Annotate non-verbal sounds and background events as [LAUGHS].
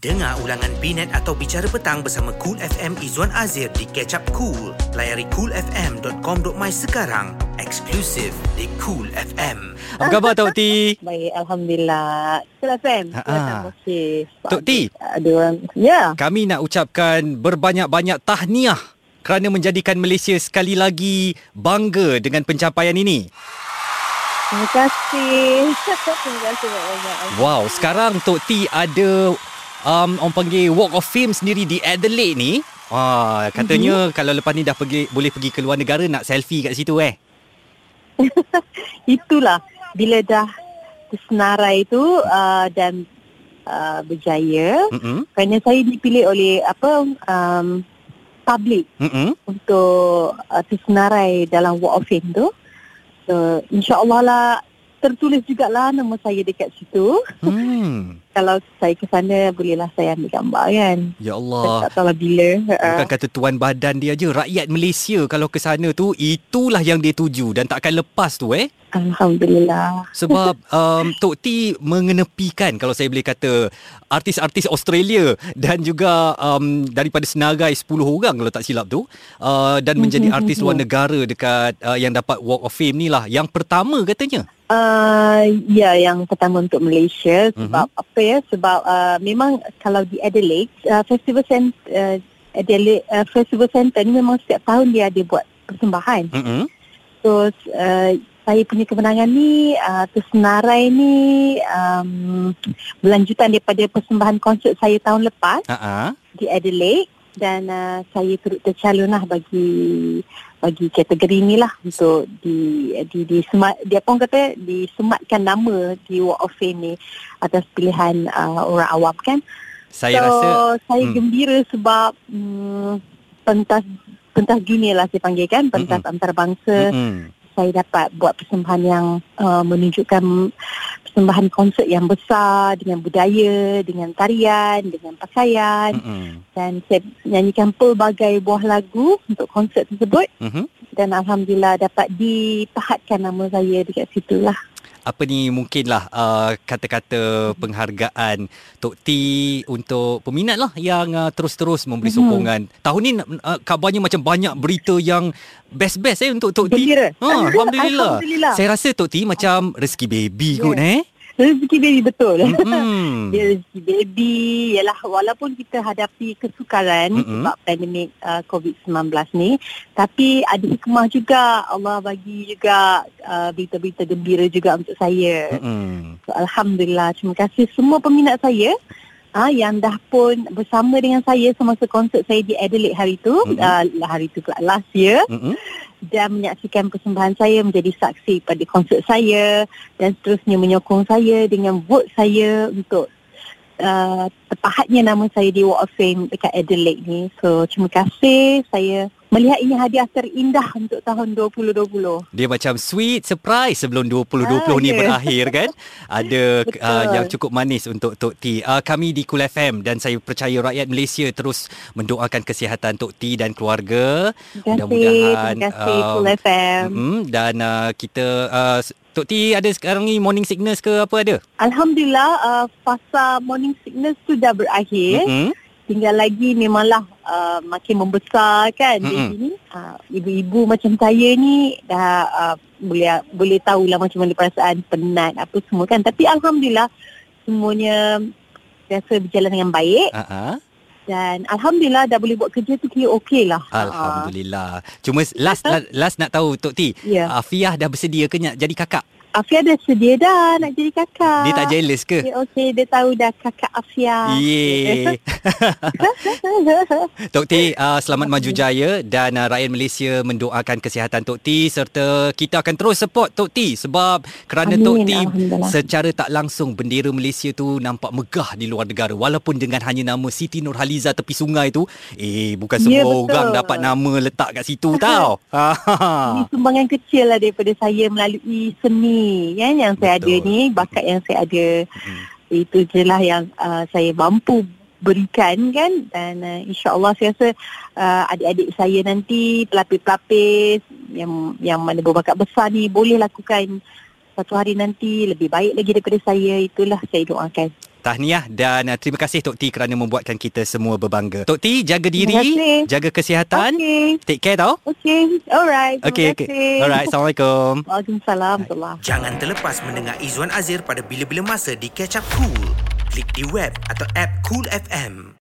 Dengar ulangan Binet atau Bicara Petang bersama Cool FM Izwan Azir di Catch Up Cool. Layari coolfm.com.my sekarang. Eksklusif di Cool FM. Apa khabar Tok T? [LAUGHS] Baik, Alhamdulillah. Cool FM. Ha, Terima ha. kasih. Tok T. Ada orang. Ya. Kami nak ucapkan berbanyak-banyak tahniah kerana menjadikan Malaysia sekali lagi bangga dengan pencapaian ini. Terima kasih. [LAUGHS] Terima kasih banyak-banyak. Wow, sekarang Tok T ada um, orang panggil Walk of Fame sendiri di Adelaide ni. Ah, katanya mm-hmm. kalau lepas ni dah pergi boleh pergi ke luar negara nak selfie kat situ eh. [LAUGHS] Itulah. Bila dah tersenarai itu uh, dan uh, berjaya. Mm-mm. Kerana saya dipilih oleh apa um, public Mm-mm. untuk uh, tersenarai dalam Walk of Fame tu. So, insyaAllah lah tertulis jugalah nama saya dekat situ. Hmm. [LAUGHS] Kalau saya ke sana, bolehlah saya ambil gambar kan. Ya Saya Allah. tak tahu lah bila. Bukan Uh, kata tuan badan dia je Rakyat Malaysia Kalau ke sana tu Itulah yang dia tuju Dan takkan lepas tu eh Alhamdulillah. Sebab [LAUGHS] um, Tok T mengenepikan Kalau saya boleh kata Artis-artis Australia Dan juga um, Daripada senarai 10 orang Kalau tak silap tu uh, Dan menjadi [LAUGHS] artis luar negara Dekat uh, Yang dapat Walk of Fame ni lah Yang pertama katanya Uh, ya, yang pertama untuk Malaysia. Mhm. Sebab mm-hmm. apa ya? Sebab uh, memang kalau di Adelaide, uh, Festival Center, uh, Adelaide uh, Festival Center ni memang setiap tahun dia ada buat persembahan. Mm-mm. So, uh, saya punya kemenangan ni, uh, tersenarai ni um, berlanjutan daripada persembahan konsert saya tahun lepas Uh-uh. di Adelaide dan uh, saya turut tercalon lah bagi bagi kategori ni lah untuk di di di semat dia orang kata disematkan nama di Walk of Fame ni atas pilihan uh, orang awam kan. Saya so, rasa saya hmm. gembira sebab mm, pentas pentas dunia lah saya panggil kan pentas Mm-mm. antarabangsa Mm-mm. Saya dapat buat persembahan yang uh, menunjukkan persembahan konsert yang besar dengan budaya, dengan tarian, dengan pakaian Mm-mm. dan saya nyanyikan pelbagai buah lagu untuk konsert tersebut Mhm. Dan alhamdulillah dapat dipahatkan nama saya dekat situ lah. apa ni mungkinlah uh, kata-kata penghargaan Tok T untuk peminat lah yang uh, terus-terus memberi Mhm. sokongan. Tahun ni uh, kabarnya macam banyak berita yang best-best eh untuk Tok T. Ha, [LAUGHS] alhamdulillah. Alhamdulillah. Saya rasa Tok T macam rezeki baby Ya. kot eh. Rezeki baby betul. Hmm. [LAUGHS] Dia rezeki baby Yalah walaupun kita hadapi kesukaran mm-hmm. sebab pandemik uh, COVID-19 ni tapi ada hikmah juga Allah bagi juga uh, berita-berita gembira juga untuk saya. Mm-mm. So, Alhamdulillah terima kasih semua peminat saya Ah yang dah pun bersama dengan saya semasa konsert saya di Adelaide hari itu, Mm-mm. uh, hari pula last year Mm-mm. Dan menyaksikan persembahan saya menjadi saksi pada konsert saya dan seterusnya menyokong saya dengan vote saya untuk uh, terpahatnya nama saya di Walk of Fame dekat Adelaide ni. So terima kasih saya melihat ini hadiah terindah untuk tahun 2020. Dia macam sweet surprise sebelum 2020 Ah, ni ya. berakhir kan. [LAUGHS] Ada Betul. uh, yang cukup manis untuk Tok T. Uh, kami di Cool FM dan saya percaya rakyat Malaysia terus mendoakan kesihatan Tok T dan keluarga. Terima kasih, Mudah-mudahan, terima kasih um, Cool FM. Mm-hmm. Dan uh, kita uh, Tok T ada sekarang ni morning sickness ke apa ada? Alhamdulillah uh, fasa morning sickness tu dah berakhir. Mm-hmm. Tinggal lagi memanglah uh, makin membesar kan Mm-mm. baby ni. Uh, ibu-ibu macam saya ni dah uh, boleh boleh tahulah macam mana perasaan penat apa semua kan. Tapi alhamdulillah semuanya biasa berjalan dengan baik Uh-huh. dan alhamdulillah dah boleh buat kerja tu kira okey lah. Alhamdulillah. Cuma last last, last nak tahu Tok T. Ya. Afiah dah bersedia ke nak jadi kakak? Afia dah sedia dah nak jadi kakak. Dia tak jealous ke? Okey, okey, dia tahu dah kakak Afia. Yeay. [LAUGHS] Tok T, uh, selamat maju jaya dan uh, rakyat Malaysia mendoakan kesihatan Tok T serta kita akan terus support Tok T sebab kerana Amin, Tok T secara tak langsung bendera Malaysia tu nampak megah di luar negara walaupun dengan hanya nama Siti Nurhaliza tepi sungai tu eh bukan semua betul. orang dapat nama letak kat situ tau. [LAUGHS] Ini sumbangan kecil lah daripada saya melalui seni kan yang saya Betul. ada ni, bakat yang saya ada. Hmm. Itu je lah yang uh, saya mampu berikan kan dan uh, insyaAllah saya rasa uh, adik-adik saya nanti pelapis-pelapis yang yang mana berbakat besar ni boleh lakukan satu hari nanti lebih baik lagi daripada saya itulah saya doakan. Tahniah dan uh, terima kasih Tok T kerana membuatkan kita semua berbangga. Tok T jaga diri, jaga kesihatan. Okey. Take care tau. Okey. Alright. Terima okey. kasih. Alright, Assalamualaikum. [LAUGHS] Waalaikumsalam. Warahmatullahi Jangan terlepas mendengar Izwan Azir pada bila-bila masa di Catch Up Cool. Klik di web atau app Cool FM.